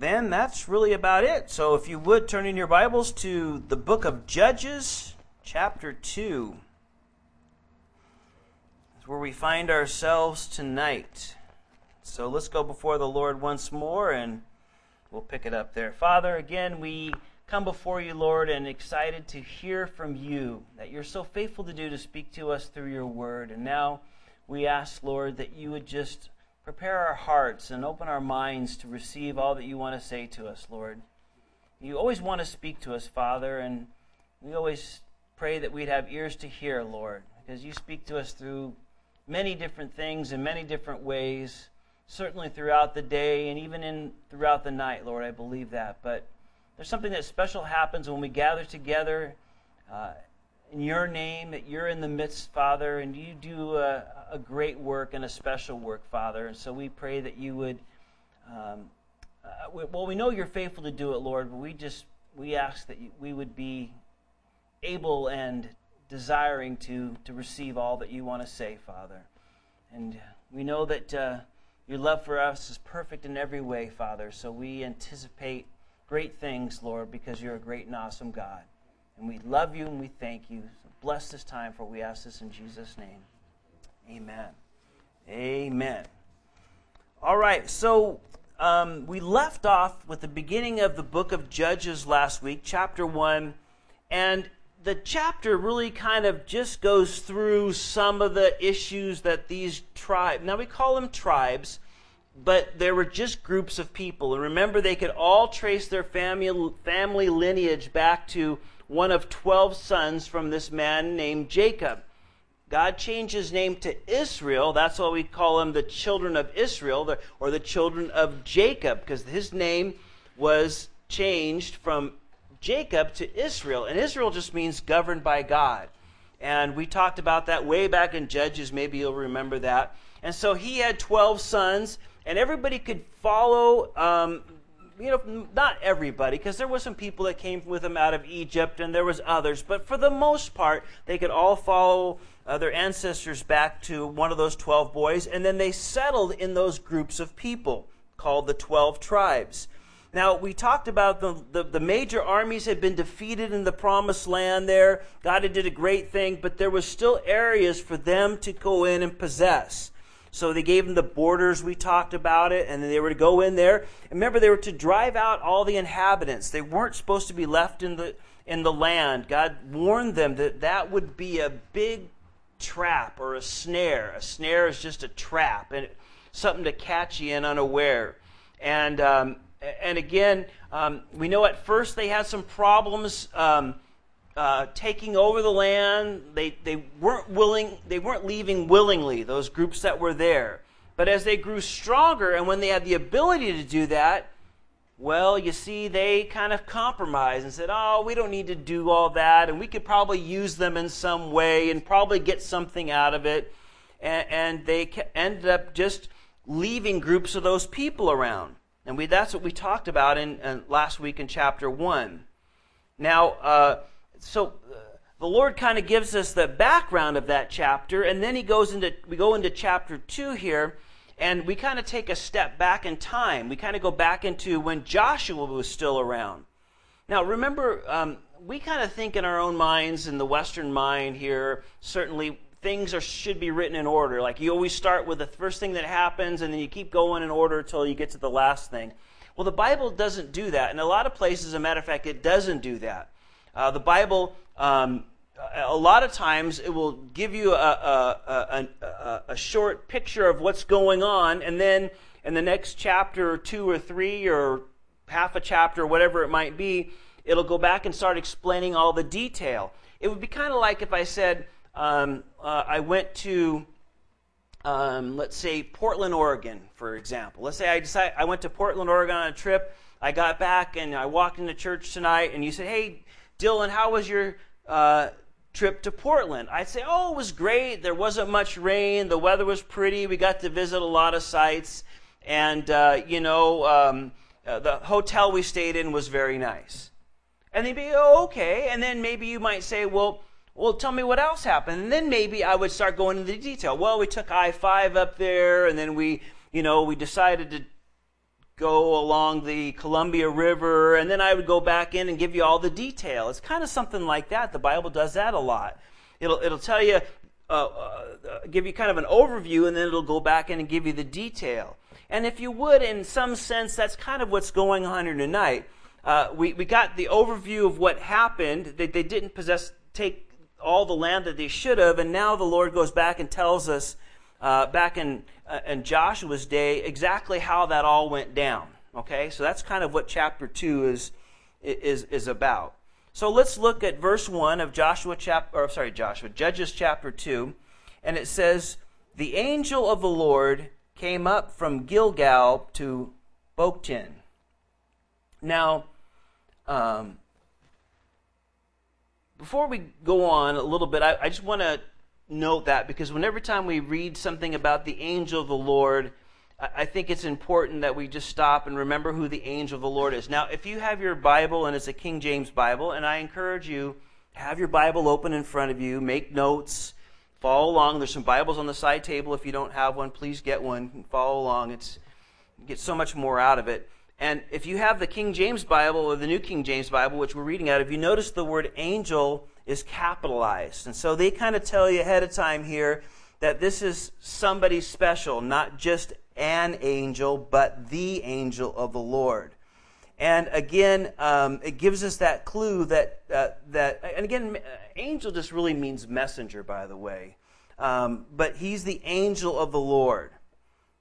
then that's really about it. So if you would turn in your Bibles to the book of Judges, chapter 2. That's where we find ourselves tonight. So let's go before the Lord once more and we'll pick it up there. Father, again, we come before you, Lord, and excited to hear from you that you're so faithful to do to speak to us through your word. And now we ask, Lord, that you would just prepare our hearts and open our minds to receive all that you want to say to us, Lord. You always want to speak to us, Father, and we always pray that we'd have ears to hear, Lord, because you speak to us through many different things in many different ways, certainly throughout the day and even in throughout the night, Lord. I believe that. But there's something that special happens when we gather together uh, in your name, that you're in the midst, Father, and you do a, a, great work and a special work, Father. And so we pray that you would, um, uh, well, we know you're faithful to do it, Lord, but we just, we ask that you, we would be able and desiring to, to receive all that you want to say, Father. And we know that uh, your love for us is perfect in every way, Father. So we anticipate great things, Lord, because you're a great and awesome God. And we love you and we thank you. So bless this time, for we ask this in Jesus' name. Amen. Amen. All right, so um, we left off with the beginning of the book of Judges last week, chapter 1. And the chapter really kind of just goes through some of the issues that these tribes, now we call them tribes, but there were just groups of people. And remember, they could all trace their family, family lineage back to one of 12 sons from this man named Jacob. God changed his name to Israel. That's why we call him the children of Israel or the children of Jacob, because his name was changed from Jacob to Israel. And Israel just means governed by God. And we talked about that way back in Judges. Maybe you'll remember that. And so he had 12 sons, and everybody could follow um, you know, not everybody, because there were some people that came with them out of Egypt, and there was others, but for the most part, they could all follow uh, their ancestors back to one of those 12 boys, and then they settled in those groups of people called the 12 tribes. Now, we talked about the, the, the, major armies had been defeated in the promised land there. God had did a great thing, but there was still areas for them to go in and possess. So they gave them the borders. We talked about it, and they were to go in there. Remember, they were to drive out all the inhabitants. They weren't supposed to be left in the in the land. God warned them that that would be a big trap or a snare. A snare is just a trap and something to catch you in unaware. And um, and again, um, we know at first they had some problems. Um, uh, taking over the land. They, they weren't willing, they weren't leaving willingly, those groups that were there. But as they grew stronger and when they had the ability to do that, well, you see, they kind of compromised and said, oh, we don't need to do all that, and we could probably use them in some way and probably get something out of it. And, and they ended up just leaving groups of those people around. And we, that's what we talked about in, in last week in chapter 1. Now, uh, so uh, the Lord kind of gives us the background of that chapter, and then he goes into we go into chapter two here, and we kind of take a step back in time. We kind of go back into when Joshua was still around. Now, remember, um, we kind of think in our own minds, in the Western mind here, certainly things are, should be written in order. Like you always start with the first thing that happens, and then you keep going in order until you get to the last thing. Well, the Bible doesn't do that. In a lot of places, as a matter of fact, it doesn't do that. Uh, the Bible, um, a lot of times, it will give you a, a, a, a, short picture of what's going on, and then in the next chapter or two or three or half a chapter, whatever it might be, it'll go back and start explaining all the detail. It would be kind of like if I said, um, uh, I went to, um, let's say, Portland, Oregon, for example. Let's say I decide I went to Portland, Oregon on a trip. I got back and I walked into church tonight, and you said, "Hey, Dylan, how was your uh, trip to Portland? I'd say, oh, it was great. There wasn't much rain. The weather was pretty. We got to visit a lot of sites. And, uh, you know, um, uh, the hotel we stayed in was very nice. And they'd be, oh, okay. And then maybe you might say, well, well, tell me what else happened. And then maybe I would start going into the detail. Well, we took I 5 up there, and then we, you know, we decided to go along the Columbia River, and then I would go back in and give you all the detail. It's kind of something like that. The Bible does that a lot. It'll, it'll tell you, uh, uh, give you kind of an overview, and then it'll go back in and give you the detail. And if you would, in some sense, that's kind of what's going on here tonight. Uh, we, we got the overview of what happened. They, they didn't possess, take all the land that they should have, and now the Lord goes back and tells us uh, back in, uh, in Joshua's day exactly how that all went down. Okay, so that's kind of what chapter 2 is, is, is about. So let's look at verse 1 of Joshua chapter, or sorry, Joshua, Judges chapter 2, and it says, The angel of the Lord came up from Gilgal to Bochim. Now, um, before we go on a little bit, I, I just want to note that because whenever time we read something about the angel of the Lord, I, think it's important that we just stop and remember who the angel of the Lord is. Now, if you have your Bible and it's a King James Bible, and I encourage you, have your Bible open in front of you, make notes follow along. There's some Bibles on the side table. If you don't have one, please get one. Follow along. It's get so much more out of it. And if you have the King James Bible or the New King James Bible, which we're reading out, if you notice the word angel is capitalized. And so they kind of tell you ahead of time here that this is somebody special, not just an angel, but the angel of the Lord. And again, um, it gives us that clue that, uh, that, and again, angel just really means messenger, by the way. Um, but he's the angel of the Lord.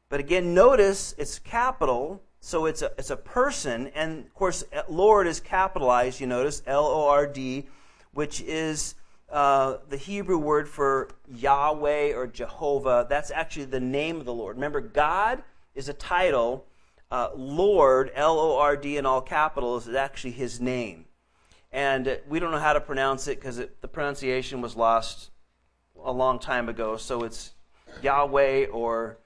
But again, notice it's capital, so it's a, it's a person, and of course, Lord is capitalized, you notice, L O R D, which is uh, the Hebrew word for Yahweh or Jehovah. That's actually the name of the Lord. Remember, God is a title uh, Lord, L O R D in all capitals, is actually his name. And we don't know how to pronounce it because the pronunciation was lost a long time ago. So it's Yahweh or,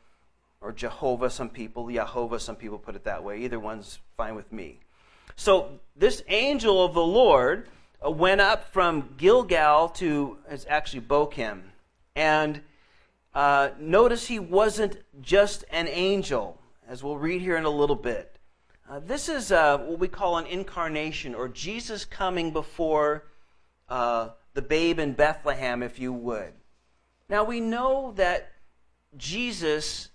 or Jehovah, some people. Jehovah, some people put it that way. Either one's fine with me. So this angel of the Lord went up from Gilgal to, it's actually Bochim. And uh, notice he wasn't just an angel as we'll read here in a little bit. Uh, this is uh, what we call an incarnation, or Jesus coming before uh, the babe in Bethlehem, if you would. Now, we know that Jesus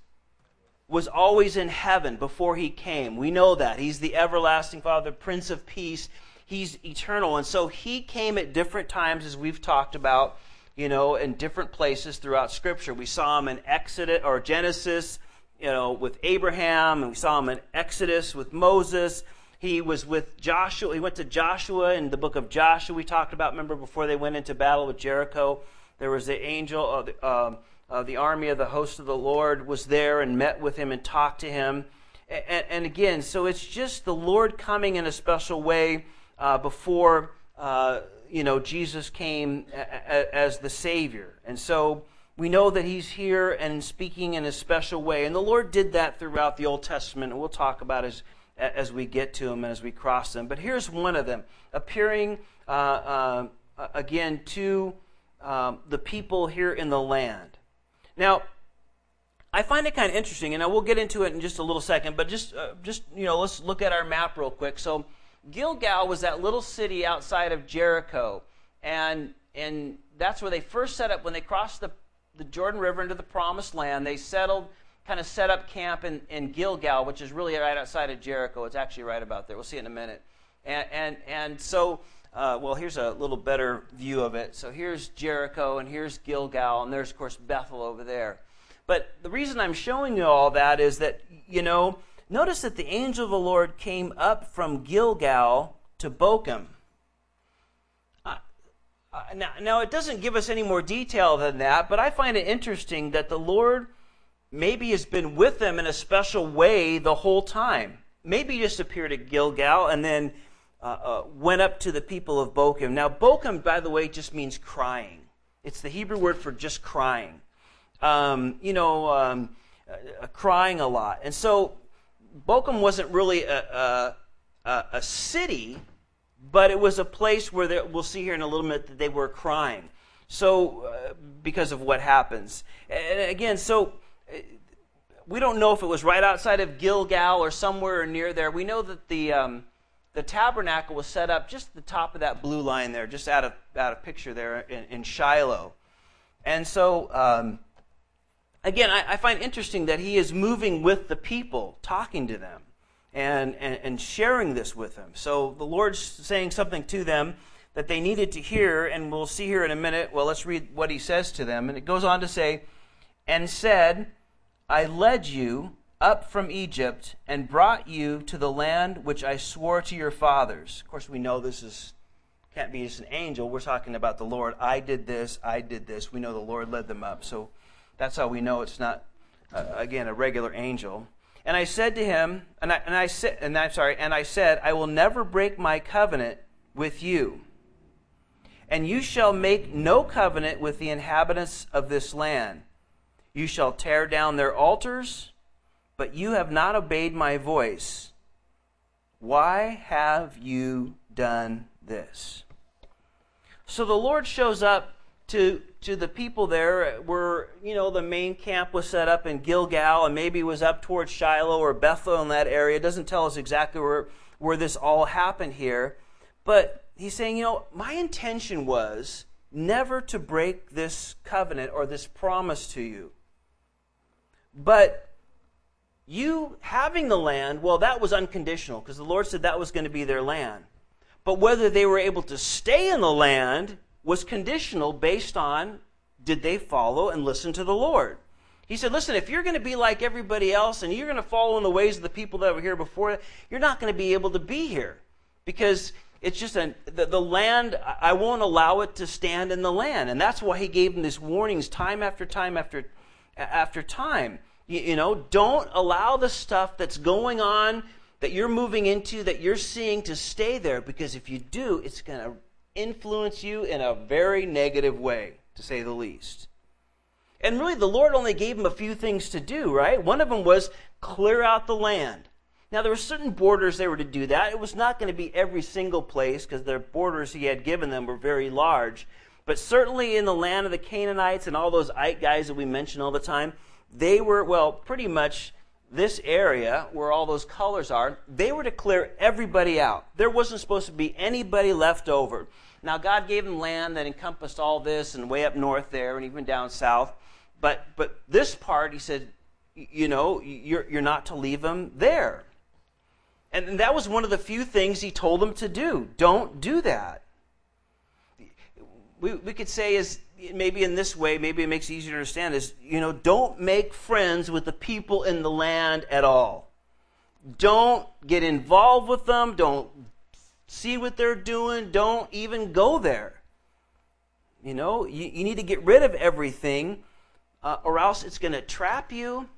was always in heaven before he came. We know that. He's the everlasting Father, Prince of Peace. He's eternal. And so he came at different times, as we've talked about, you know, in different places throughout Scripture. We saw him in Exodus or Genesis you know, with Abraham, and we saw him in Exodus with Moses. He was with Joshua. He went to Joshua in the book of Joshua. We talked about, remember, before they went into battle with Jericho, there was the angel of the, uh, the army of the host of the Lord was there and met with him and talked to him. And, and again, so it's just the Lord coming in a special way uh, before, uh, you know, Jesus came a- a- as the Savior. And so we know that he's here and speaking in a special way. And the Lord did that throughout the Old Testament, and we'll talk about as, as we get to them and as we cross them. But here's one of them appearing uh, uh, again to um, the people here in the land. Now, I find it kind of interesting, and I will get into it in just a little second. But just, uh, just you know, let's look at our map real quick. So, Gilgal was that little city outside of Jericho, and and that's where they first set up when they crossed the the Jordan River into the promised land. They settled, kind of set up camp in, in Gilgal, which is really right outside of Jericho. It's actually right about there. We'll see in a minute. And, and, and so, uh, well, here's a little better view of it. So here's Jericho, and here's Gilgal, and there's, of course, Bethel over there. But the reason I'm showing you all that is that, you know, notice that the angel of the Lord came up from Gilgal to Bochim. Uh, now, now, it doesn't give us any more detail than that, but I find it interesting that the Lord maybe has been with them in a special way the whole time. Maybe he just appeared at Gilgal and then uh, uh, went up to the people of Bochim. Now, Bochim, by the way, just means crying. It's the Hebrew word for just crying. Um, you know, um, uh, crying a lot. And so, Bochim wasn't really a, a, a city but it was a place where we'll see here in a little bit that they were crying. So, uh, because of what happens. And again, so uh, we don't know if it was right outside of Gilgal or somewhere near there. We know that the um, the tabernacle was set up just at the top of that blue line there, just out of out of picture there in, in Shiloh. And so, um, again, I, I, find interesting that he is moving with the people, talking to them, and, and, and sharing this with them. So the Lord's saying something to them that they needed to hear, and we'll see here in a minute. Well, let's read what he says to them. And it goes on to say, And said, I led you up from Egypt and brought you to the land which I swore to your fathers. Of course, we know this is can't be just an angel. We're talking about the Lord. I did this. I did this. We know the Lord led them up. So that's how we know it's not uh, again a regular angel. And I said to him, and I, and I said, and I'm sorry, and I said, I will never break my covenant with you. And you shall make no covenant with the inhabitants of this land. You shall tear down their altars but you have not obeyed my voice. Why have you done this? So the Lord shows up to, to the people there where, you know, the main camp was set up in Gilgal and maybe was up towards Shiloh or Bethel in that area. It doesn't tell us exactly where, where this all happened here. But he's saying, you know, my intention was never to break this covenant or this promise to you. But you having the land, well, that was unconditional because the Lord said that was going to be their land. But whether they were able to stay in the land was conditional based on did they follow and listen to the Lord. He said, Listen, if you're going to be like everybody else and you're going to follow in the ways of the people that were here before, you're not going to be able to be here because it's just a, the, the land, I won't allow it to stand in the land. And that's why he gave them these warnings time after time after, after time. You, you know, don't allow the stuff that's going on that you're moving into, that you're seeing to stay there, because if you do, it's going to influence you in a very negative way, to say the least. And really, the Lord only gave him a few things to do, right? One of them was clear out the land. Now, there were certain borders they were to do that. It was not going to be every single place because the borders he had given them were very large. But certainly in the land of the Canaanites and all those Ite guys that we mention all the time, they were, well, pretty much this area where all those colors are, they were to clear everybody out. There wasn't supposed to be anybody left over. Now, God gave them land that encompassed all this and way up north there and even down south. But, but this part, he said, you know, you're, you're not to leave them there. And that was one of the few things he told them to do. Don't do that. We, we could say is maybe in this way, maybe it makes it easier to understand is, you know, don't make friends with the people in the land at all. Don't get involved with them. Don't see what they're doing. Don't even go there. You know, you, you need to get rid of everything, uh, or else it's going to trap you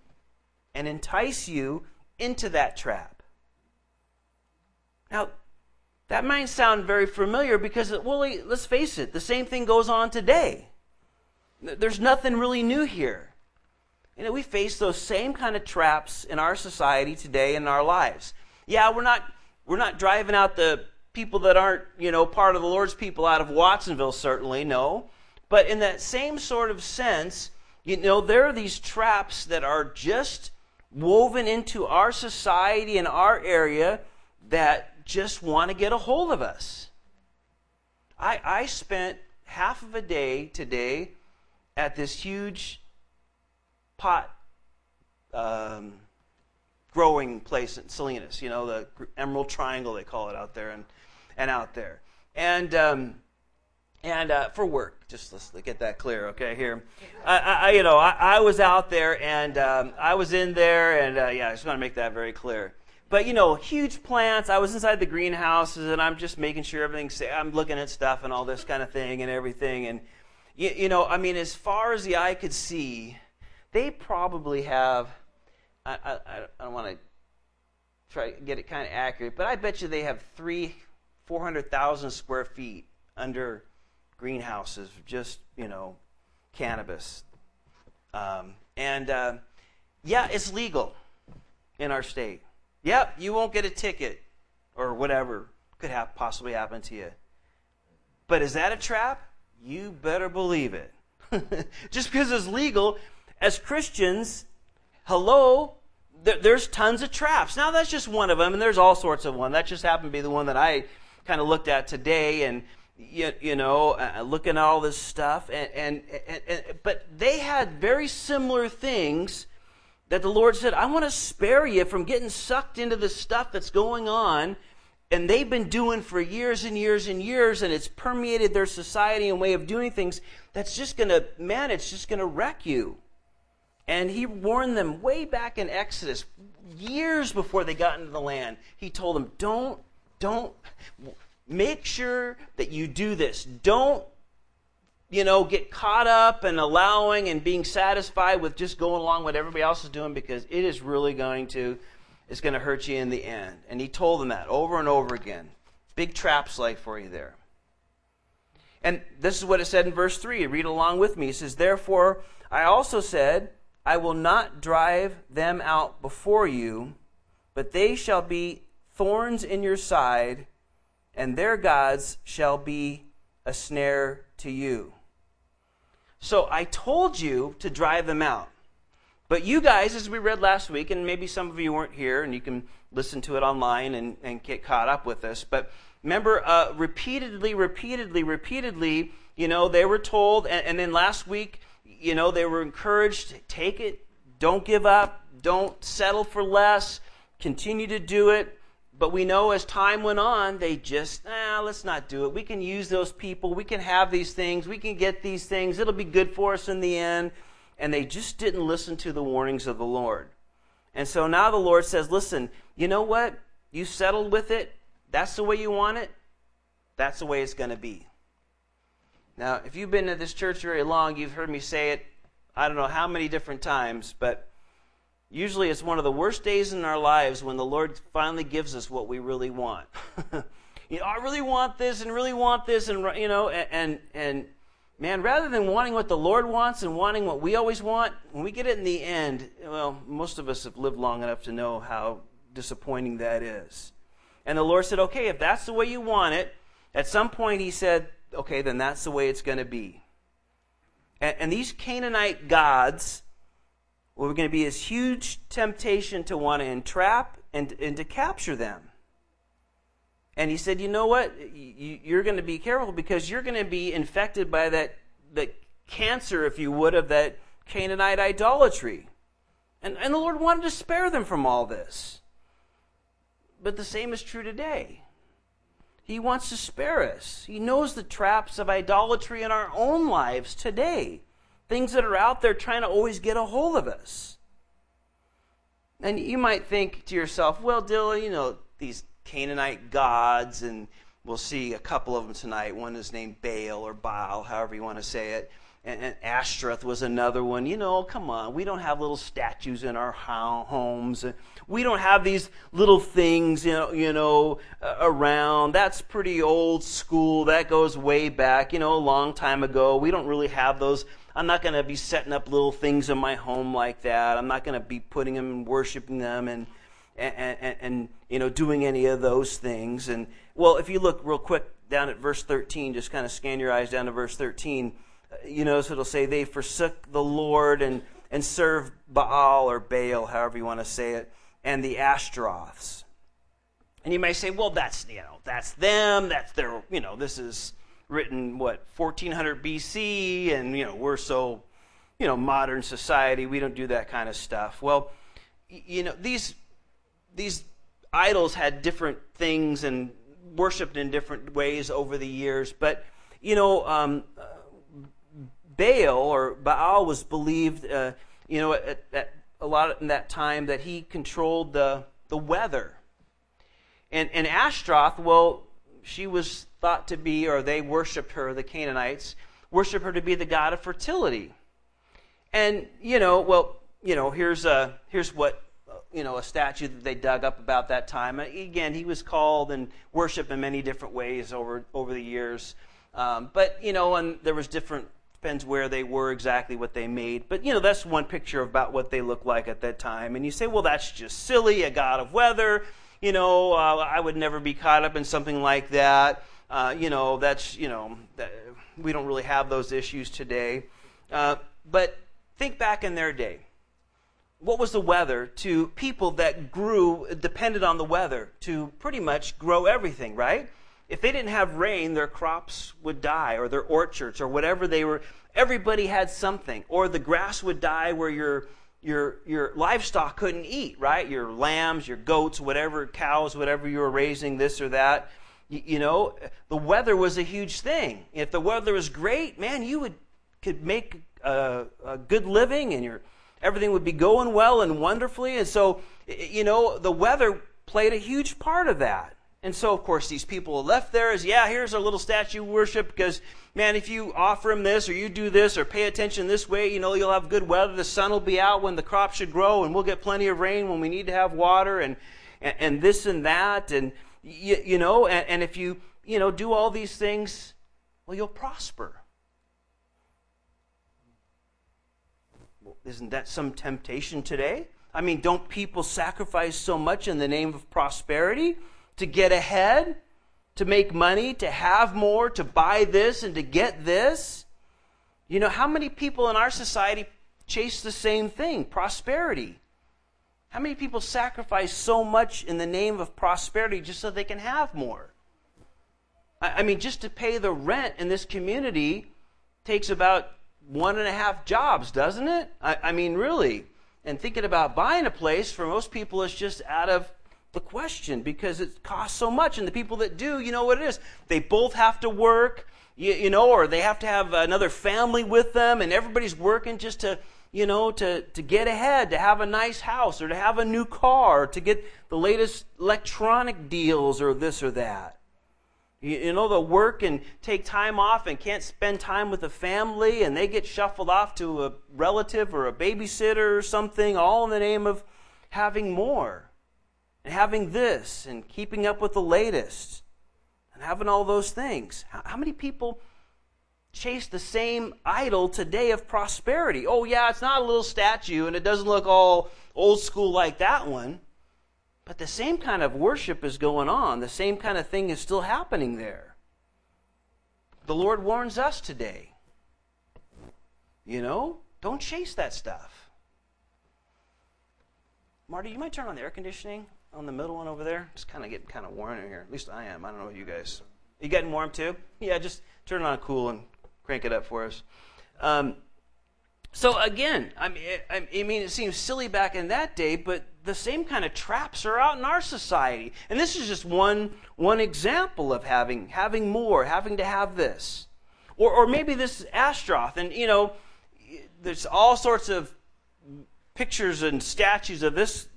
and entice you into that trap. Now, that might sound very familiar because, well, let's face it, the same thing goes on today. There's nothing really new here. You know, we face those same kind of traps in our society today in our lives. Yeah, we're not we're not driving out the people that aren't, you know, part of the Lord's people out of Watsonville, certainly, no. But in that same sort of sense, you know, there are these traps that are just woven into our society and our area that just want to get a hold of us. I, I spent half of a day today at this huge pot um, growing place in Salinas, you know, the Emerald Triangle, they call it out there, and, and out there. And, um, and uh, for work, just let's get that clear, okay? Here, I, I you know, I, I, was out there and um, I was in there, and uh, yeah, I just want to make that very clear. But you know, huge plants. I was inside the greenhouses, and I'm just making sure everything's. I'm looking at stuff and all this kind of thing and everything, and you, you know, I mean, as far as the eye could see, they probably have. I, I, I don't want to try to get it kind of accurate, but I bet you they have three, four hundred thousand square feet under greenhouses, just you know, cannabis. Um, and uh, yeah, it's legal in our state. Yep, you won't get a ticket or whatever could have possibly happen to you. But is that a trap? You better believe it. Just because it's legal, as Christians, hello, there's tons of traps. Now that's just one of them, and there's all sorts of one. That just happened to be the one that I kind of looked at today, and you, you know, uh, looking at all this stuff, and, and, and, and but they had very similar things that the Lord said, I want to spare you from getting sucked into the stuff that's going on. And they've been doing for years and years and years, and it's permeated their society and way of doing things. That's just going to, man, it's just going to wreck you. And he warned them way back in Exodus, years before they got into the land. He told them, don't, don't, make sure that you do this. Don't you know, get caught up and allowing and being satisfied with just going along what everybody else is doing because it is really going to it's going to hurt you in the end. And he told them that over and over again. Big traps like for you there. And this is what it said in verse 3. Read along with me. It says, Therefore, I also said, I will not drive them out before you, but they shall be thorns in your side, and their gods shall be a snare to you. So I told you to drive them out. But you guys, as we read last week, and maybe some of you weren't here and you can listen to it online and, and get caught up with us, but remember, uh, repeatedly, repeatedly, repeatedly, you know, they were told, and, and then last week, you know, they were encouraged to take it, don't give up, don't settle for less, continue to do it. But we know as time went on, they just, ah, let's not do it. We can use those people. We can have these things. We can get these things. It'll be good for us in the end. And they just didn't listen to the warnings of the Lord. And so now the Lord says, listen, you know what? You settled with it. That's the way you want it. That's the way it's going to be. Now, if you've been at this church very long, you've heard me say it, I don't know how many different times, but Usually it's one of the worst days in our lives when the Lord finally gives us what we really want. you know, I really want this and really want this and you know and and man, rather than wanting what the Lord wants and wanting what we always want, when we get it in the end, well, most of us have lived long enough to know how disappointing that is. And the Lord said, "Okay, if that's the way you want it," at some point he said, "Okay, then that's the way it's going to be." And, and these Canaanite gods were going to be this huge temptation to want to entrap and, and to capture them. And he said, you know what? You're going to be careful because you're going to be infected by that, the cancer, if you would, of that Canaanite idolatry. And, and the Lord wanted to spare them from all this. But the same is true today. He wants to spare us. He knows the traps of idolatry in our own lives today things that are out there trying to always get a hold of us. And you might think to yourself, well, Dylan, you know, these Canaanite gods, and we'll see a couple of them tonight. One is named Baal or Baal, however you want to say it. And, and Ashtoreth was another one. You know, come on, we don't have little statues in our homes. We don't have these little things, you know, you know, around. That's pretty old school. That goes way back, you know, a long time ago. We don't really have those I'm not going to be setting up little things in my home like that. I'm not going to be putting them and worshiping them and, and, and, and, you know, doing any of those things. And, well, if you look real quick down at verse 13, just kind of scan your eyes down to verse 13, uh, you notice it'll say, they forsook the Lord and, and served Baal or Baal, however you want to say it, and the Ashtaroths. And you may say, well, that's, you know, that's them. That's their, you know, this is written what 1400 BC, and you know we're so you know modern society. We don't do that kind of stuff. Well, you know these these idols had different things and worshipped in different ways over the years, but you know. Um, Baal or Baal was believed, uh, you know, at, at a lot in that time that he controlled the the weather. And and Ashtaroth, well, she was thought to be, or they worshiped her, the Canaanites, worship her to be the god of fertility. And, you know, well, you know, here's, a, here's what, you know, a statue that they dug up about that time. Again, he was called and worshiped in many different ways over, over the years. Um, but, you know, and there was different, depends where they were exactly what they made. But, you know, that's one picture about what they looked like at that time. And you say, well, that's just silly, a god of weather. You know, uh, I would never be caught up in something like that. Uh, you know, that's, you know, that, we don't really have those issues today. Uh, but think back in their day. What was the weather to people that grew, depended on the weather to pretty much grow everything, right? If they didn't have rain, their crops would die, or their orchards, or whatever they were. Everybody had something. Or the grass would die where your, your, your livestock couldn't eat, right? Your lambs, your goats, whatever, cows, whatever you were raising, this or that. You, you know, the weather was a huge thing. If the weather was great, man, you would could make a, a good living and your everything would be going well and wonderfully. And so, you know, the weather played a huge part of that. And so, of course, these people left there as, yeah, here's our little statue worship because, man, if you offer him this or you do this or pay attention this way, you know, you'll have good weather. The sun will be out when the crop should grow and we'll get plenty of rain when we need to have water and, and, and this and that. And, you, you know, and, and if you, you know, do all these things, well, you'll prosper. Isn't that some temptation today? I mean, don't people sacrifice so much in the name of prosperity to get ahead, to make money, to have more, to buy this and to get this? You know, how many people in our society chase the same thing prosperity? How many people sacrifice so much in the name of prosperity just so they can have more? I mean, just to pay the rent in this community takes about one and a half jobs, doesn't it? I, I mean, really. And thinking about buying a place for most people is just out of the question because it costs so much. And the people that do, you know what it is. They both have to work, you, you know, or they have to have another family with them, and everybody's working just to, you know, to, to get ahead, to have a nice house, or to have a new car, or to get the latest electronic deals, or this or that. You, know, they'll work and take time off and can't spend time with the family, and they get shuffled off to a relative or a babysitter or something, all in the name of having more and having this and keeping up with the latest and having all those things. How many people chase the same idol today of prosperity? Oh, yeah, it's not a little statue and it doesn't look all old school like that one. But the same kind of worship is going on. The same kind of thing is still happening there. The Lord warns us today. You know, don't chase that stuff. Marty, you might turn on the air conditioning on the middle one over there. It's kind of getting kind of warm in here. At least I am. I don't know you guys. You getting warm too? Yeah, just turn it on cool and crank it up for us. Um, so again, I mean, I mean, it seems silly back in that day, but the same kind of traps are out in our society. And this is just one one example of having having more, having to have this, or or maybe this is Ashtaroth, and you know, there's all sorts of pictures and statues of this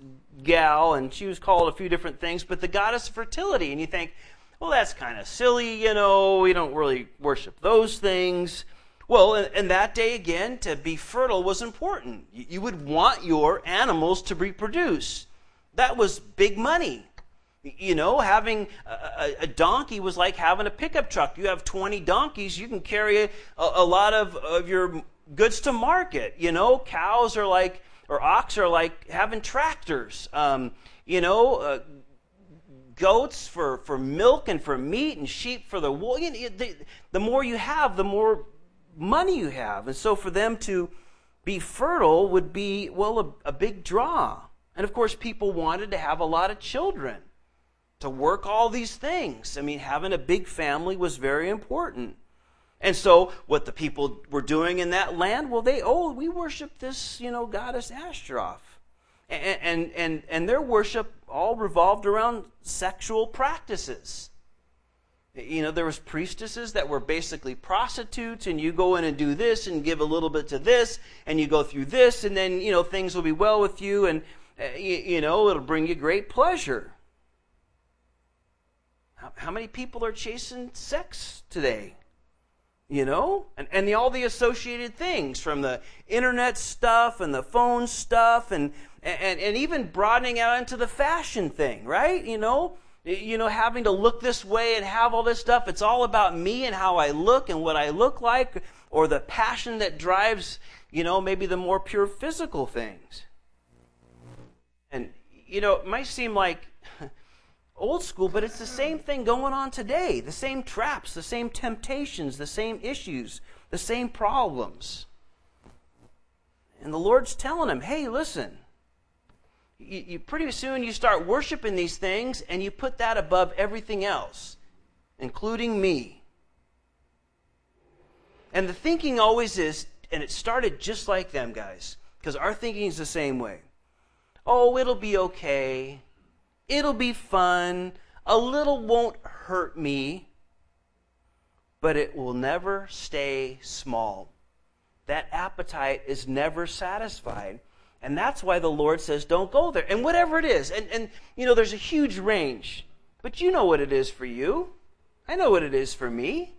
gal, and she was called a few different things, but the goddess of fertility, and you think, well, that's kind of silly, you know, we don't really worship those things. Well, in, that day again, to be fertile was important. You would want your animals to reproduce. That was big money. You know, having a, a, donkey was like having a pickup truck. You have 20 donkeys, you can carry a, a lot of, of your goods to market. You know, cows are like, or ox are like having tractors. Um, you know, uh, goats for, for milk and for meat, and sheep for the wool. You know, the, the more you have, the more money you have. And so for them to be fertile would be, well, a, a big draw. And of course, people wanted to have a lot of children, to work all these things. I mean, having a big family was very important. And so, what the people were doing in that land, well, they, oh, we worship this, you know, goddess Ashtaroth. And, and, and, and their worship all revolved around sexual practices. You know, there was priestesses that were basically prostitutes, and you go in and do this and give a little bit to this, and you go through this, and then, you know, things will be well with you, and, uh, you, know, it'll bring you great pleasure. How, how many people are chasing sex today? You know? And, and the, all the associated things from the internet stuff and the phone stuff, and, and, and even broadening out into the fashion thing, right? You know? You know, having to look this way and have all this stuff. It's all about me and how I look and what I look like, or the passion that drives, you know, maybe the more pure physical things. And, you know, it might seem like old school, but it's the same thing going on today. The same traps, the same temptations, the same issues, the same problems. And the Lord's telling him, hey, listen, you, you, pretty soon you start worshiping these things and you put that above everything else, including me. And the thinking always is, and it started just like them, guys, because our thinking is the same way. Oh, it'll be okay. It'll be fun. A little won't hurt me. But it will never stay small. That appetite is never satisfied. And that's why the Lord says, don't go there. And whatever it is, and, and you know, there's a huge range. But you know what it is for you. I know what it is for me.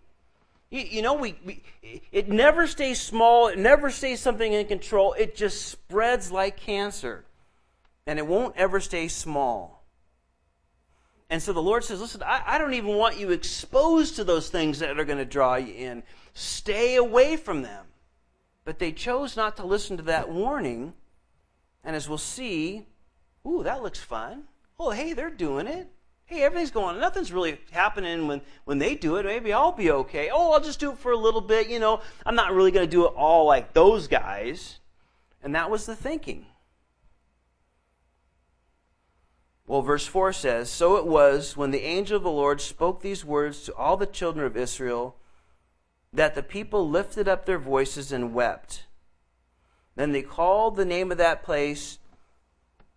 You, you know, we, we, it never stays small, it never stays something in control. It just spreads like cancer. And it won't ever stay small. And so the Lord says, Listen, I, I don't even want you exposed to those things that are going to draw you in. Stay away from them. But they chose not to listen to that warning. And as we'll see, ooh, that looks fun. Oh, hey, they're doing it. Hey, everything's going. Nothing's really happening when, when they do it. Maybe I'll be okay. Oh, I'll just do it for a little bit. You know, I'm not really going to do it all like those guys. And that was the thinking. Well, verse 4 says So it was when the angel of the Lord spoke these words to all the children of Israel that the people lifted up their voices and wept. Then they called the name of that place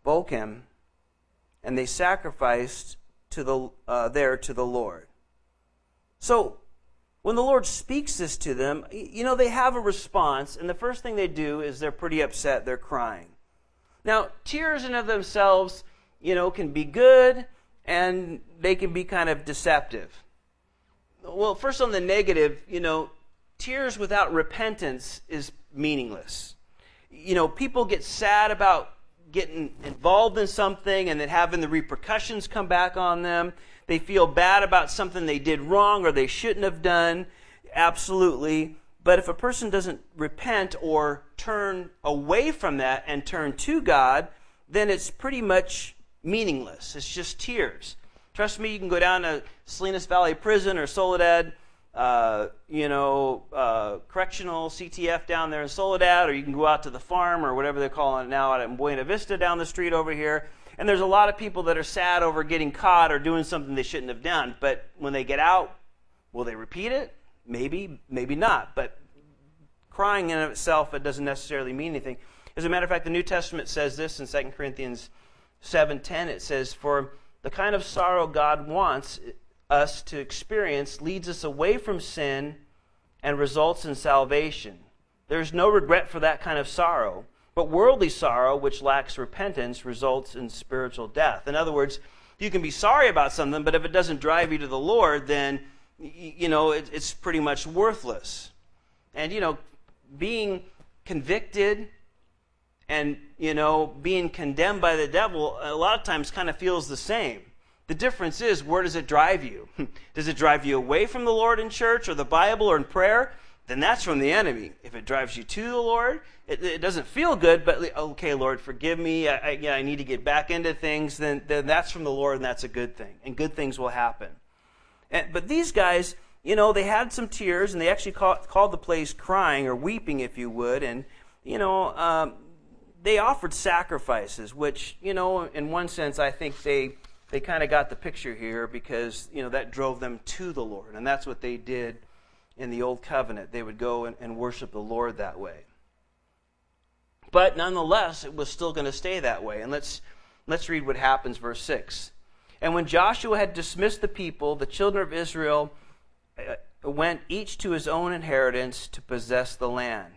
Bochim, and they sacrificed to the, uh, there to the Lord. So, when the Lord speaks this to them, you know, they have a response, and the first thing they do is they're pretty upset, they're crying. Now, tears in of themselves, you know, can be good, and they can be kind of deceptive. Well, first on the negative, you know, tears without repentance is meaningless. You know, people get sad about getting involved in something and then having the repercussions come back on them. They feel bad about something they did wrong or they shouldn't have done. Absolutely. But if a person doesn't repent or turn away from that and turn to God, then it's pretty much meaningless. It's just tears. Trust me, you can go down to Salinas Valley Prison or Soledad, uh, you know, uh, correctional CTF down there in Soledad, or you can go out to the farm or whatever they're calling it now out in Buena Vista down the street over here. And there's a lot of people that are sad over getting caught or doing something they shouldn't have done. But when they get out, will they repeat it? Maybe, maybe not. But crying in itself, it doesn't necessarily mean anything. As a matter of fact, the New Testament says this in 2 Corinthians 7:10 it says for the kind of sorrow God wants us to experience leads us away from sin and results in salvation. There's no regret for that kind of sorrow, but worldly sorrow which lacks repentance results in spiritual death. In other words, you can be sorry about something, but if it doesn't drive you to the Lord, then you know it's pretty much worthless. And you know, being convicted and you know being condemned by the devil a lot of times kind of feels the same the difference is where does it drive you? Does it drive you away from the lord in church or the bible or in prayer? Then that's from the enemy. If it drives you to the lord it, it doesn't feel good but okay lord forgive me. I, I, yeah, I need to get back into things. Then, then that's from the lord and that's a good thing and good things will happen. And, but these guys you know they had some tears and they actually call, called the place crying or weeping if you would and you know um, they offered sacrifices, which, you know, in one sense, I think they, they kind of got the picture here because, you know, that drove them to the Lord. And that's what they did in the Old Covenant. They would go and, and worship the Lord that way. But nonetheless, it was still going to stay that way. And let's, let's read what happens, verse 6. And when Joshua had dismissed the people, the children of Israel uh, went each to his own inheritance to possess the land.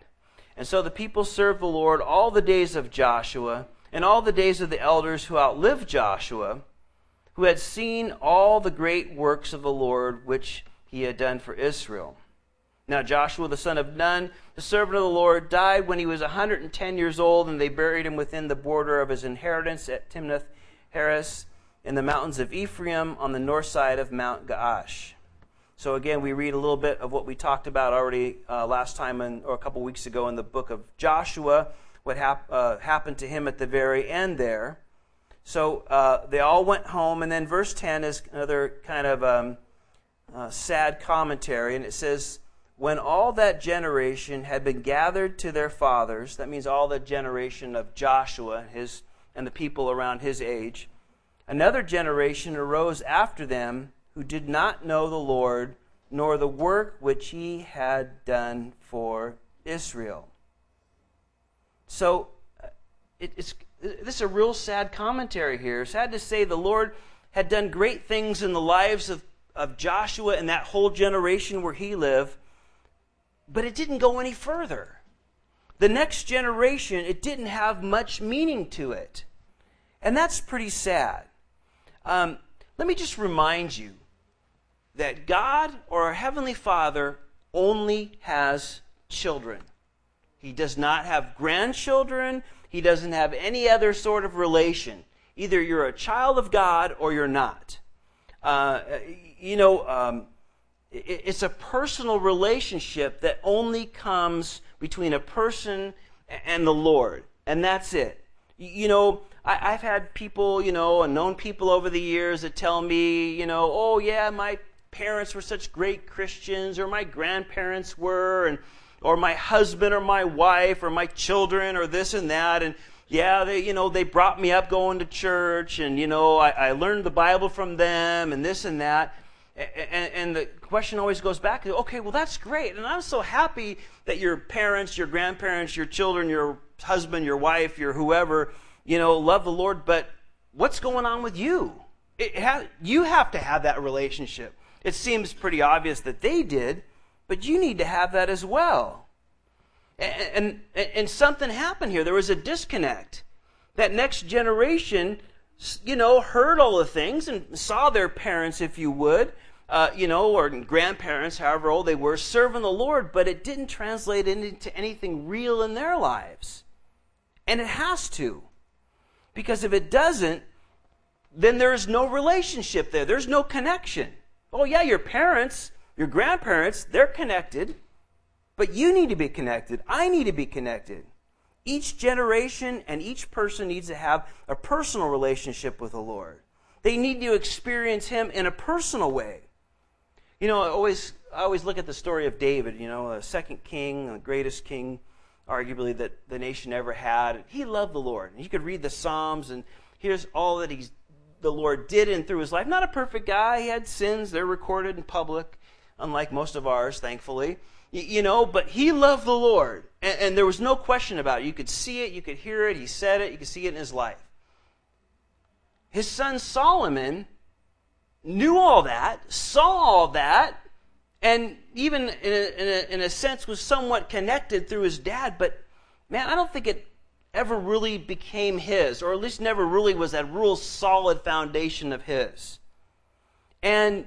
And so the people served the Lord all the days of Joshua and all the days of the elders who outlived Joshua, who had seen all the great works of the Lord which he had done for Israel. Now Joshua the son of Nun, the servant of the Lord, died when he was a 110 years old, and they buried him within the border of his inheritance at Timnath Heres in the mountains of Ephraim on the north side of Mount Gaash. So again, we read a little bit of what we talked about already uh, last time in, or a couple weeks ago in the book of Joshua, what hap- uh, happened to him at the very end there. So uh, they all went home, and then verse 10 is another kind of um, uh, sad commentary, and it says, When all that generation had been gathered to their fathers, that means all the generation of Joshua, his and the people around his age. Another generation arose after them who did not know the Lord, nor the work which he had done for Israel. So, uh, it, it's, this is a real sad commentary here. Sad to say, the Lord had done great things in the lives of, of Joshua and that whole generation where he lived, but it didn't go any further. The next generation, it didn't have much meaning to it. And that's pretty sad. Um, let me just remind you that God or our Heavenly Father only has children. He does not have grandchildren. He doesn't have any other sort of relation. Either you're a child of God or you're not. Uh, you know, um, it, it's a personal relationship that only comes between a person and the Lord, and that's it. You know, I, have had people, you know, and known people over the years that tell me, you know, oh yeah, my parents were such great Christians, or my grandparents were, and or my husband or my wife or my children or this and that, and yeah, they, you know, they brought me up going to church, and you know, I, I learned the Bible from them, and this and that. And, and, the question always goes back okay, well, that's great. And I'm so happy that your parents, your grandparents, your children, your husband, your wife, your whoever, you know, love the Lord, but what's going on with you? Ha- you have to have that relationship. It seems pretty obvious that they did, but you need to have that as well. And, and, and something happened here. There was a disconnect. That next generation, you know, heard all the things and saw their parents, if you would, uh, you know, or grandparents, however old they were, serving the Lord, but it didn't translate into anything real in their lives. And it has to. Because if it doesn't, then there's no relationship there. There's no connection. Oh, yeah, your parents, your grandparents, they're connected, but you need to be connected. I need to be connected. Each generation and each person needs to have a personal relationship with the Lord. They need to experience Him in a personal way. You know, I always, I always look at the story of David, you know, the second king, the greatest king, arguably, that the nation ever had. He loved the Lord. And you could read the Psalms, and here's all that he's, the Lord did in through his life. Not a perfect guy. He had sins. They're recorded in public, unlike most of ours, thankfully. You, know, but he loved the Lord. And, and there was no question about it. You could see it. You could hear it. He said it. You could see it in his life. His son Solomon knew all that, saw all that, and even in a, in a, in a sense was somewhat connected through his dad, but man, I don't think it ever really became his, or at least never really was that real solid foundation of his. And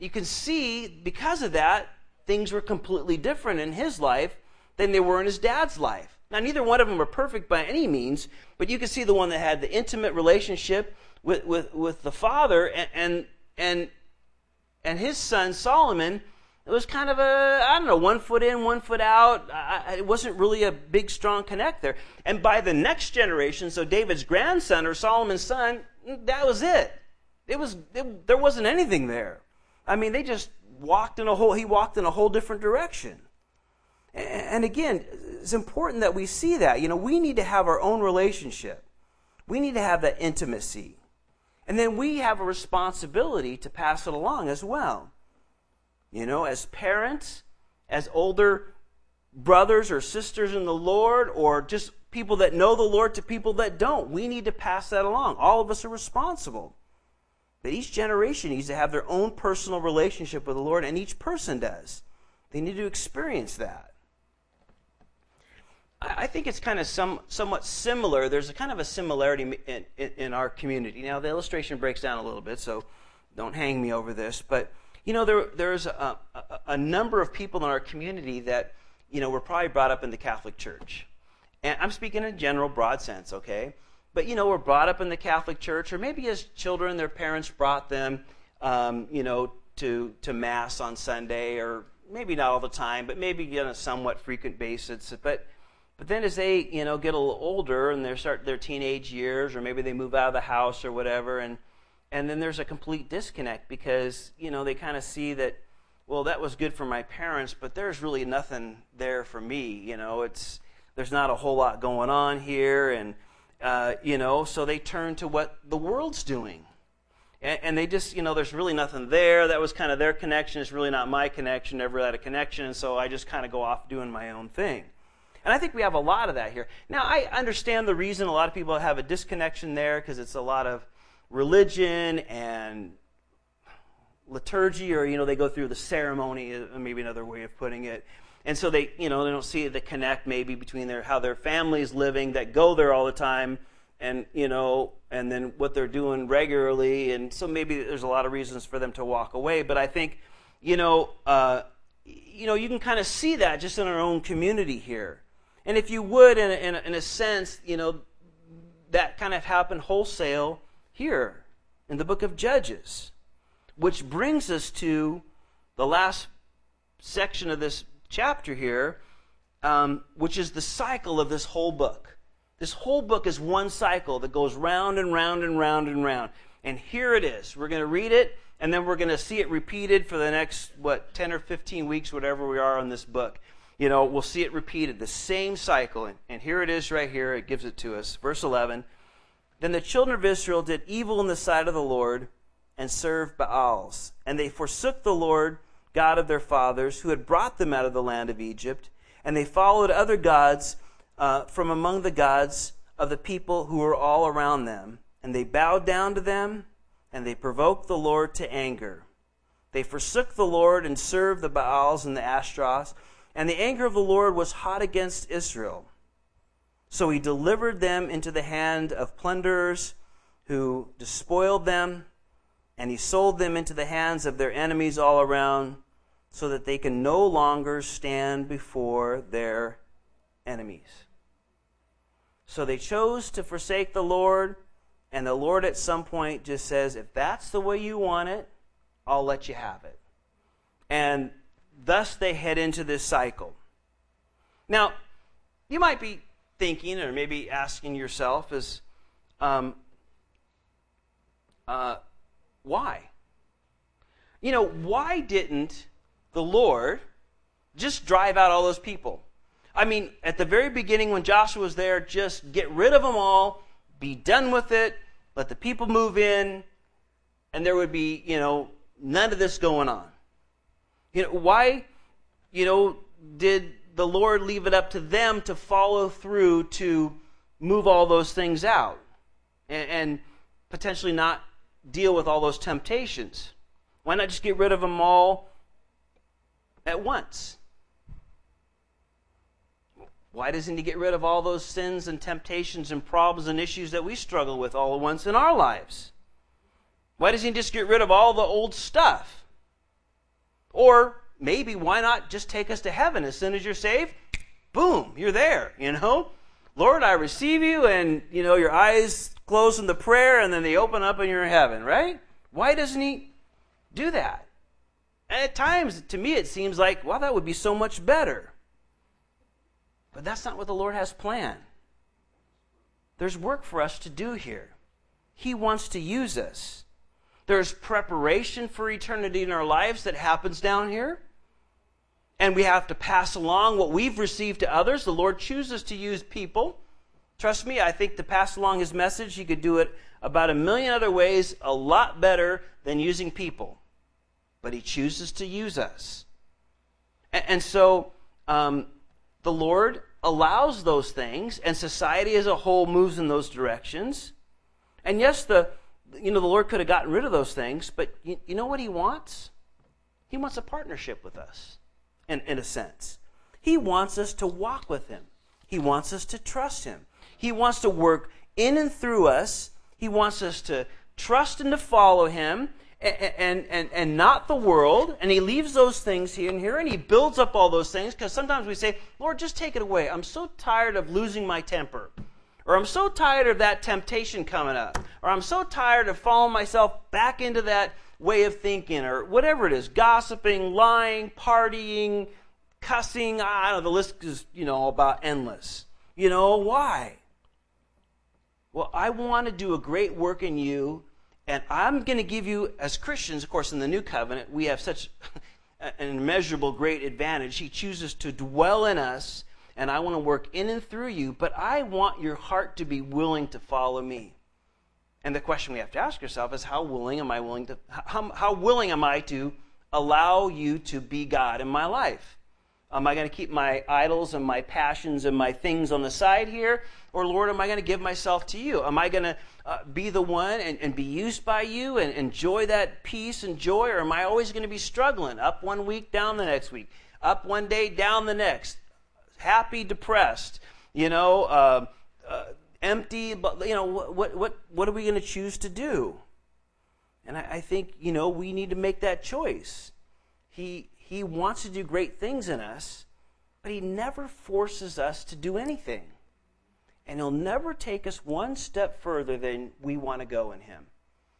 you can see, because of that, things were completely different in his life than they were in his dad's life. Now, neither one of them were perfect by any means, but you can see the one that had the intimate relationship with, with, with the father and, and and and his son Solomon. It was kind of a I don't know one foot in one foot out. I, it wasn't really a big strong connect there. And by the next generation so David's grandson or Solomon's son that was it. It was it, there wasn't anything there I mean they just walked in a whole he walked in a whole different direction and again it's important that we see that you know we need to have our own relationship we need to have that intimacy and then we have a responsibility to pass it along as well. You know, as parents, as older brothers or sisters in the Lord, or just people that know the Lord to people that don't, we need to pass that along. All of us are responsible. But each generation needs to have their own personal relationship with the Lord, and each person does. They need to experience that. I think it's kind of some, somewhat similar. There's a kind of a similarity in, in, in, our community. Now, the illustration breaks down a little bit, so don't hang me over this. But, you know, there, there's a, a, a number of people in our community that, you know, were probably brought up in the Catholic Church. And I'm speaking in a general, broad sense, okay? But, you know, were brought up in the Catholic Church, or maybe as children, their parents brought them, um, you know, to, to Mass on Sunday, or maybe not all the time, but maybe on a somewhat frequent basis. But, but then as they, you know, get a little older and they start their teenage years, or maybe they move out of the house or whatever, and and then there's a complete disconnect because you know they kind of see that, well, that was good for my parents, but there's really nothing there for me. You know, it's there's not a whole lot going on here, and uh, you know, so they turn to what the world's doing. And, and, they just, you know, there's really nothing there. That was kind of their connection. It's really not my connection. Never had a connection. And so I just kind of go off doing my own thing. And I think we have a lot of that here. Now, I understand the reason a lot of people have a disconnection there because it's a lot of religion and liturgy, or, you know, they go through the ceremony, uh, maybe another way of putting it. And so they, you know, they don't see the connect maybe between their how their family's living that go there all the time and, you know, and then what they're doing regularly. And so maybe there's a lot of reasons for them to walk away. But I think, you know, uh, you know, you can kind of see that just in our own community here. And if you would, in a, in a, in a sense, you know, that kind of happened wholesale here in the book of Judges, which brings us to the last section of this chapter here, um, which is the cycle of this whole book. This whole book is one cycle that goes round and round and round and round. And here it is. We're going to read it, and then we're going to see it repeated for the next, what, 10 or 15 weeks, whatever we are on this book. You know, we'll see it repeated, the same cycle. And, and here it is right here. It gives it to us. Verse 11. Then the children of Israel did evil in the sight of the Lord and served Baals. And they forsook the Lord God of their fathers, who had brought them out of the land of Egypt, and they followed other gods uh, from among the gods of the people who were all around them. And they bowed down to them, and they provoked the Lord to anger. They forsook the Lord and served the Baals and the Ashtaroths, and the anger of the Lord was hot against Israel. So he delivered them into the hand of plunderers who despoiled them and he sold them into the hands of their enemies all around so that they can no longer stand before their enemies. So they chose to forsake the Lord, and the Lord at some point just says, If that's the way you want it, I'll let you have it. And thus they head into this cycle. Now, you might be thinking, or maybe asking yourself, is, um, uh, why? You know, why didn't the Lord just drive out all those people? I mean, at the very beginning when Joshua was there, just get rid of them all, be done with it, let the people move in, and there would be, you know, none of this going on. You know, why, you know, did the Lord leave it up to them to follow through to move all those things out and, and potentially not deal with all those temptations? Why not just get rid of them all at once? Why doesn't he get rid of all those sins and temptations and problems and issues that we struggle with all at once in our lives? Why doesn't he just get rid of all the old stuff? Or maybe why not just take us to heaven as soon as you're saved? Boom, you're there, you know? Lord, I receive you, and, you know, your eyes close in the prayer, and then they open up and you're in heaven, right? Why doesn't he do that? And at times, to me, it seems like, well, that would be so much better. But that's not what the Lord has planned. There's work for us to do here. He wants to use us. There's preparation for eternity in our lives that happens down here. And we have to pass along what we've received to others. The Lord chooses to use people Trust me, I think to pass along his message, he could do it about a million other ways, a lot better than using people. But he chooses to use us. And, and so um, the Lord allows those things, and society as a whole moves in those directions. And yes, the you know the Lord could have gotten rid of those things, but you, you know what He wants? He wants a partnership with us, in, in a sense. He wants us to walk with Him. He wants us to trust Him. He wants to work in and through us. He wants us to trust and to follow Him and, and, and, not the world. And He leaves those things here and here and He builds up all those things because sometimes we say, Lord, just take it away. I'm so tired of losing my temper. Or I'm so tired of that temptation coming up. Or I'm so tired of falling myself back into that way of thinking or whatever it is gossiping, lying, partying, cussing. I don't know, the list is, you know, about endless. You know, why? Well, I want to do a great work in you, and I'm going to give you, as Christians, of course, in the new covenant, we have such an immeasurable great advantage. He chooses to dwell in us and I want to work in and through you, but I want your heart to be willing to follow me. And the question we have to ask ourselves is how willing am I willing to how, how willing am I to allow you to be God in my life? Am I going to keep my idols and my passions and my things on the side here? Or, Lord, am I going to give myself to you? Am I going to uh, be the one and, and be used by you and enjoy that peace and joy? Or am I always going to be struggling up one week, down the next week, up one day, down the next, happy, depressed, you know, uh, uh, empty? But, you know, what, what, what are we going to choose to do? And I, I think, you know, we need to make that choice. He, he wants to do great things in us, but He never forces us to do anything. And He'll never take us one step further than we want to go in Him.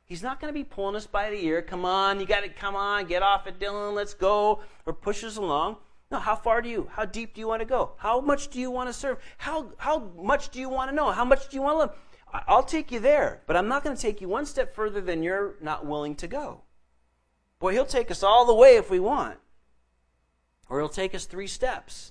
He's not going to be pulling us by the ear. Come on, you got to come on, get off it, Dylan, let's go, or push us along. No, how far do you, how deep do you want to go? How much do you want to serve? How, how much do you want to know? How much do you want to love? I'll take you there, but I'm not going to take you one step further than you're not willing to go. Boy, he'll take us all the way if we want or he'll take us three steps.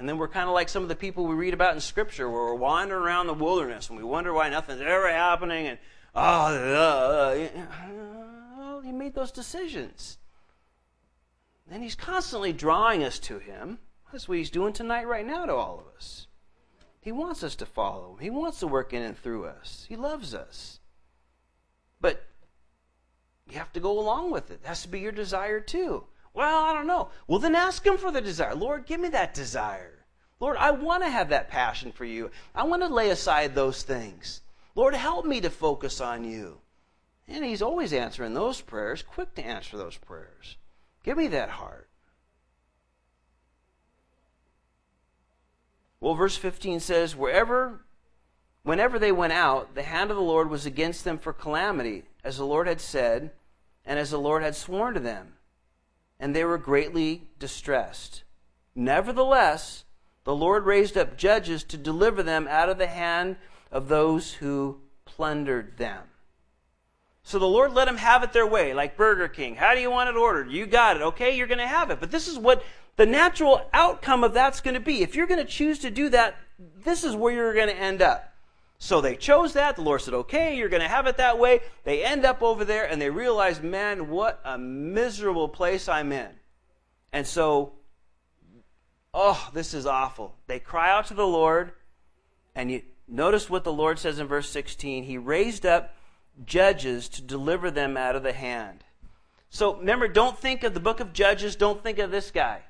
And then we're kind of like some of the people we read about in Scripture where we're wandering around the wilderness and we wonder why nothing's ever happening and, oh, uh, he made those decisions. And he's constantly drawing us to him. That's what he's doing tonight, right now, to all of us. He wants us to follow him. He wants to work in and through us. He loves us. But you have to go along with it. It has to be your desire too. Well, I don't know. Well, then ask Him for the desire. Lord, give me that desire. Lord, I want to have that passion for you. I want to lay aside those things. Lord, help me to focus on you. And He's always answering those prayers, quick to answer those prayers. Give me that heart. Well, verse 15 says, Wherever, whenever they went out, the hand of the Lord was against them for calamity, as the Lord had said, and as the Lord had sworn to them and they were greatly distressed. Nevertheless, the Lord raised up judges to deliver them out of the hand of those who plundered them. So the Lord let them have it their way, like Burger King. How do you want it ordered? You got it. Okay, you're going to have it. But this is what the natural outcome of that's going to be. If you're going to choose to do that, this is where you're going to end up. So they chose that. The Lord said, okay, you're going to have it that way. They end up over there and they realize, man, what a miserable place I'm in. And so, oh, this is awful. They cry out to the Lord. And you notice what the Lord says in verse 16 He raised up judges to deliver them out of the hand. So remember, don't think of the book of Judges, don't think of this guy.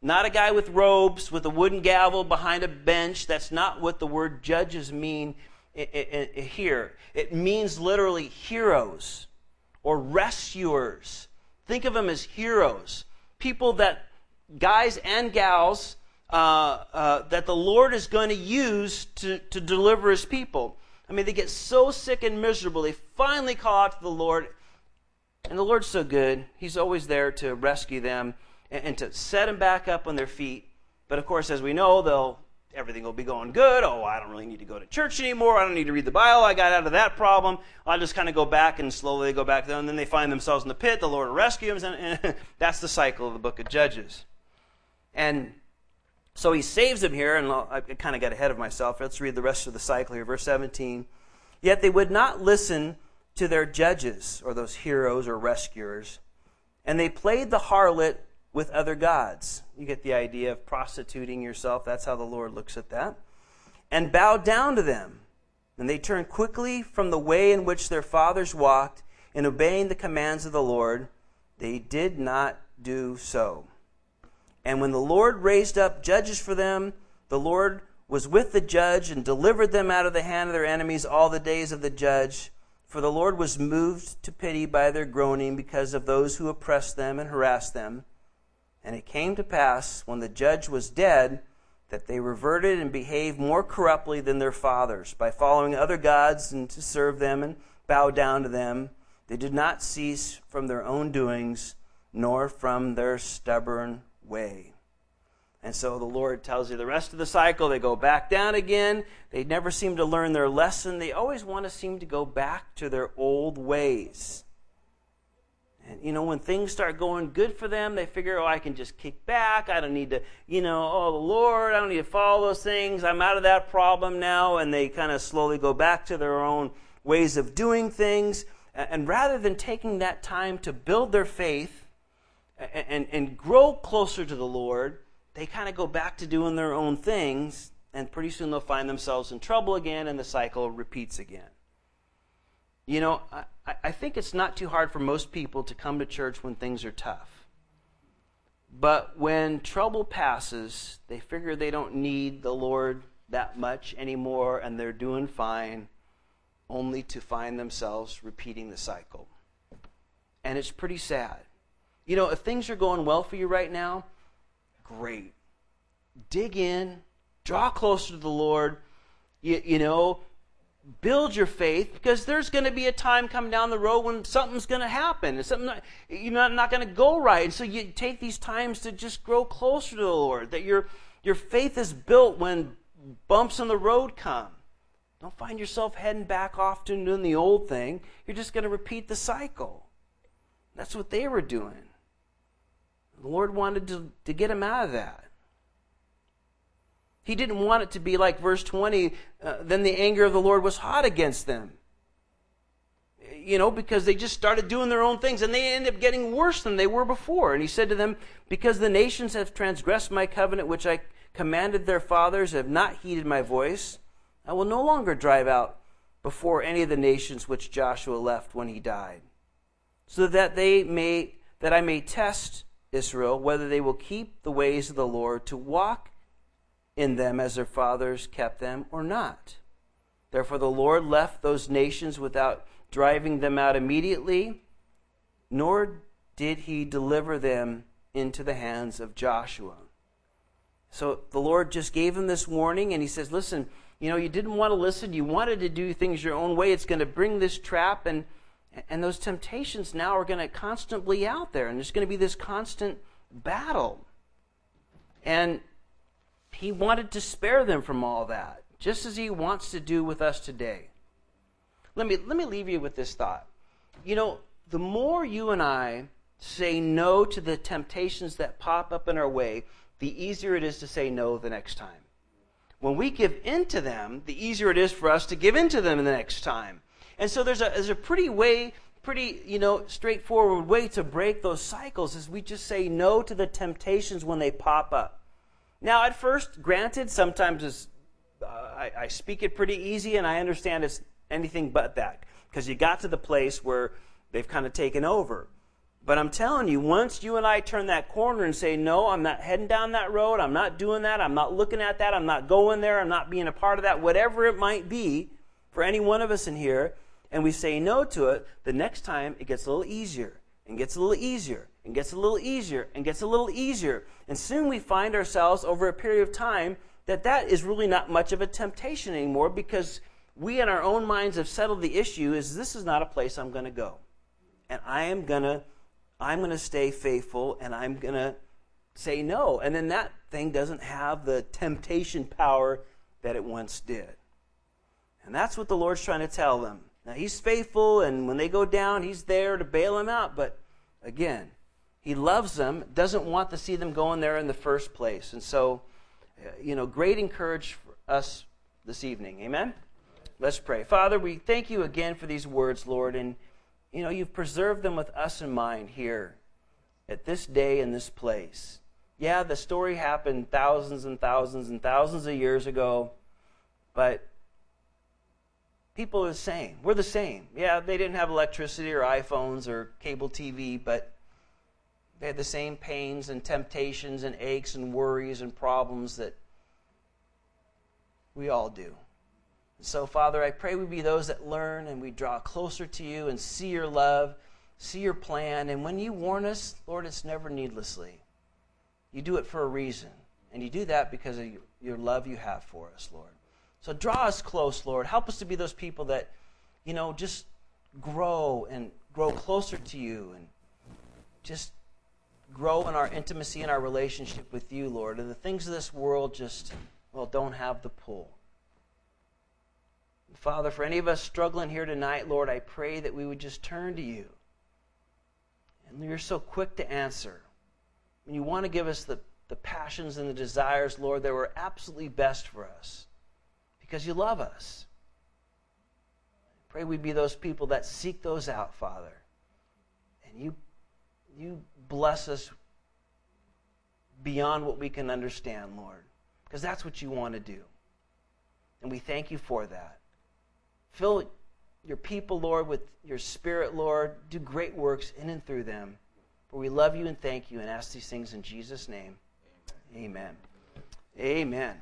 Not a guy with robes, with a wooden gavel behind a bench. That's not what the word judges mean here. It means literally heroes or rescuers. Think of them as heroes. People that, guys and gals, uh, uh, that the Lord is going to use to, to deliver his people. I mean, they get so sick and miserable, they finally call out to the Lord. And the Lord's so good, He's always there to rescue them and, and to set them back up on their feet. But of course, as we know, they'll everything will be going good. Oh, I don't really need to go to church anymore. I don't need to read the Bible. I got out of that problem. I'll just kind of go back and slowly go back there. And then they find themselves in the pit. The Lord will rescue them. And that's the cycle of the book of Judges. And so he saves them here. And I kind of got ahead of myself. Let's read the rest of the cycle here. Verse 17. Yet they would not listen to their judges or those heroes or rescuers. And they played the harlot with other gods. You get the idea of prostituting yourself. That's how the Lord looks at that. And bow down to them. And they turned quickly from the way in which their fathers walked in obeying the commands of the Lord. They did not do so. And when the Lord raised up judges for them, the Lord was with the judge and delivered them out of the hand of their enemies all the days of the judge. For the Lord was moved to pity by their groaning because of those who oppressed them and harassed them. And it came to pass, when the judge was dead, that they reverted and behaved more corruptly than their fathers, by following other gods and to serve them and bow down to them. They did not cease from their own doings, nor from their stubborn way. And so the Lord tells you the rest of the cycle, they go back down again. They never seem to learn their lesson. They always want to seem to go back to their old ways. And, you know, when things start going good for them, they figure, oh, I can just kick back. I don't need to, you know, oh, the Lord, I don't need to follow those things. I'm out of that problem now. And they kind of slowly go back to their own ways of doing things. And rather than taking that time to build their faith and, and, and grow closer to the Lord, they kind of go back to doing their own things. And pretty soon they'll find themselves in trouble again, and the cycle repeats again. You know, I, I think it's not too hard for most people to come to church when things are tough. But when trouble passes, they figure they don't need the Lord that much anymore and they're doing fine, only to find themselves repeating the cycle. And it's pretty sad. You know, if things are going well for you right now, great. Dig in, draw closer to the Lord. You, you know, build your faith because there's going to be a time coming down the road when something's going to happen and something not, you're not, not going to go right. And so you take these times to just grow closer to the lord that your your faith is built when bumps in the road come. Don't find yourself heading back off to doing the old thing. You're just going to repeat the cycle. That's what they were doing. The lord wanted to, to get them out of that he didn't want it to be like verse 20, uh, then the anger of the Lord was hot against them. You know, because they just started doing their own things and they ended up getting worse than they were before. And he said to them, Because the nations have transgressed my covenant, which I commanded their fathers, have not heeded my voice, I will no longer drive out before any of the nations which Joshua left when he died, so that they may that I may test Israel whether they will keep the ways of the Lord to walk in them as their fathers kept them or not. Therefore, the Lord left those nations without driving them out immediately, nor did he deliver them into the hands of Joshua. So the Lord just gave him this warning, and he says, Listen, you know, you didn't want to listen. You wanted to do things your own way. It's going to bring this trap, and, and those temptations now are going to constantly out there, and there's going to be this constant battle. And he wanted to spare them from all that, just as he wants to do with us today. Let me, let me leave you with this thought. You know, the more you and I say no to the temptations that pop up in our way, the easier it is to say no the next time. When we give in to them, the easier it is for us to give in to them the next time. And so there's a, there's a pretty way, pretty, you know, straightforward way to break those cycles is we just say no to the temptations when they pop up. Now, at first, granted, sometimes uh, I, I speak it pretty easy and I understand it's anything but that because you got to the place where they've kind of taken over. But I'm telling you, once you and I turn that corner and say, no, I'm not heading down that road, I'm not doing that, I'm not looking at that, I'm not going there, I'm not being a part of that, whatever it might be for any one of us in here, and we say no to it, the next time it gets a little easier and gets a little easier and gets a little easier and gets a little easier. And soon we find ourselves over a period of time that that is really not much of a temptation anymore because we in our own minds have settled the issue is this is not a place I'm going to go. And I am going to I'm going to stay faithful and I'm going to say no. And then that thing doesn't have the temptation power that it once did. And that's what the Lord's trying to tell them. Now, He's faithful, and when they go down, He's there to bail them out. But again, he loves them, doesn't want to see them going there in the first place. And so, uh, you know, great encourage for us this evening. Amen? Let's pray. Father, we thank you again for these words, Lord. And, you know, you've preserved them with us in mind here at this day and this place. Yeah, the story happened thousands and thousands and thousands of years ago, but people are the same. We're the same. Yeah, they didn't have electricity or iPhones or cable TV, but they had the same pains and temptations and aches and worries and problems that we all do. So, Father, I pray we be those that learn and we draw closer to you and see your love, see your plan. And when you warn us, Lord, it's never needlessly. You do it for a reason. And you do that because of your love you have for us, Lord. So draw us close, Lord. Help us to be those people that, you know, just grow and grow closer to you and just grow in our intimacy and our relationship with you, Lord. And the things of this world just, well, don't have the pull. Father, for any of us struggling here tonight, Lord, I pray that we would just turn to you And you're so quick to answer. And you want to give us the, the passions and the desires, Lord, that were absolutely best for us because you love us. Pray we be those people that seek those out, Father. And you, you bless us beyond what we can understand, Lord, because that's what you want to do. And we thank you for that. Fill your people, Lord, with your spirit, Lord. Do great works in and through them. For we love you and thank you and ask these things in Jesus' name. Amen. Amen.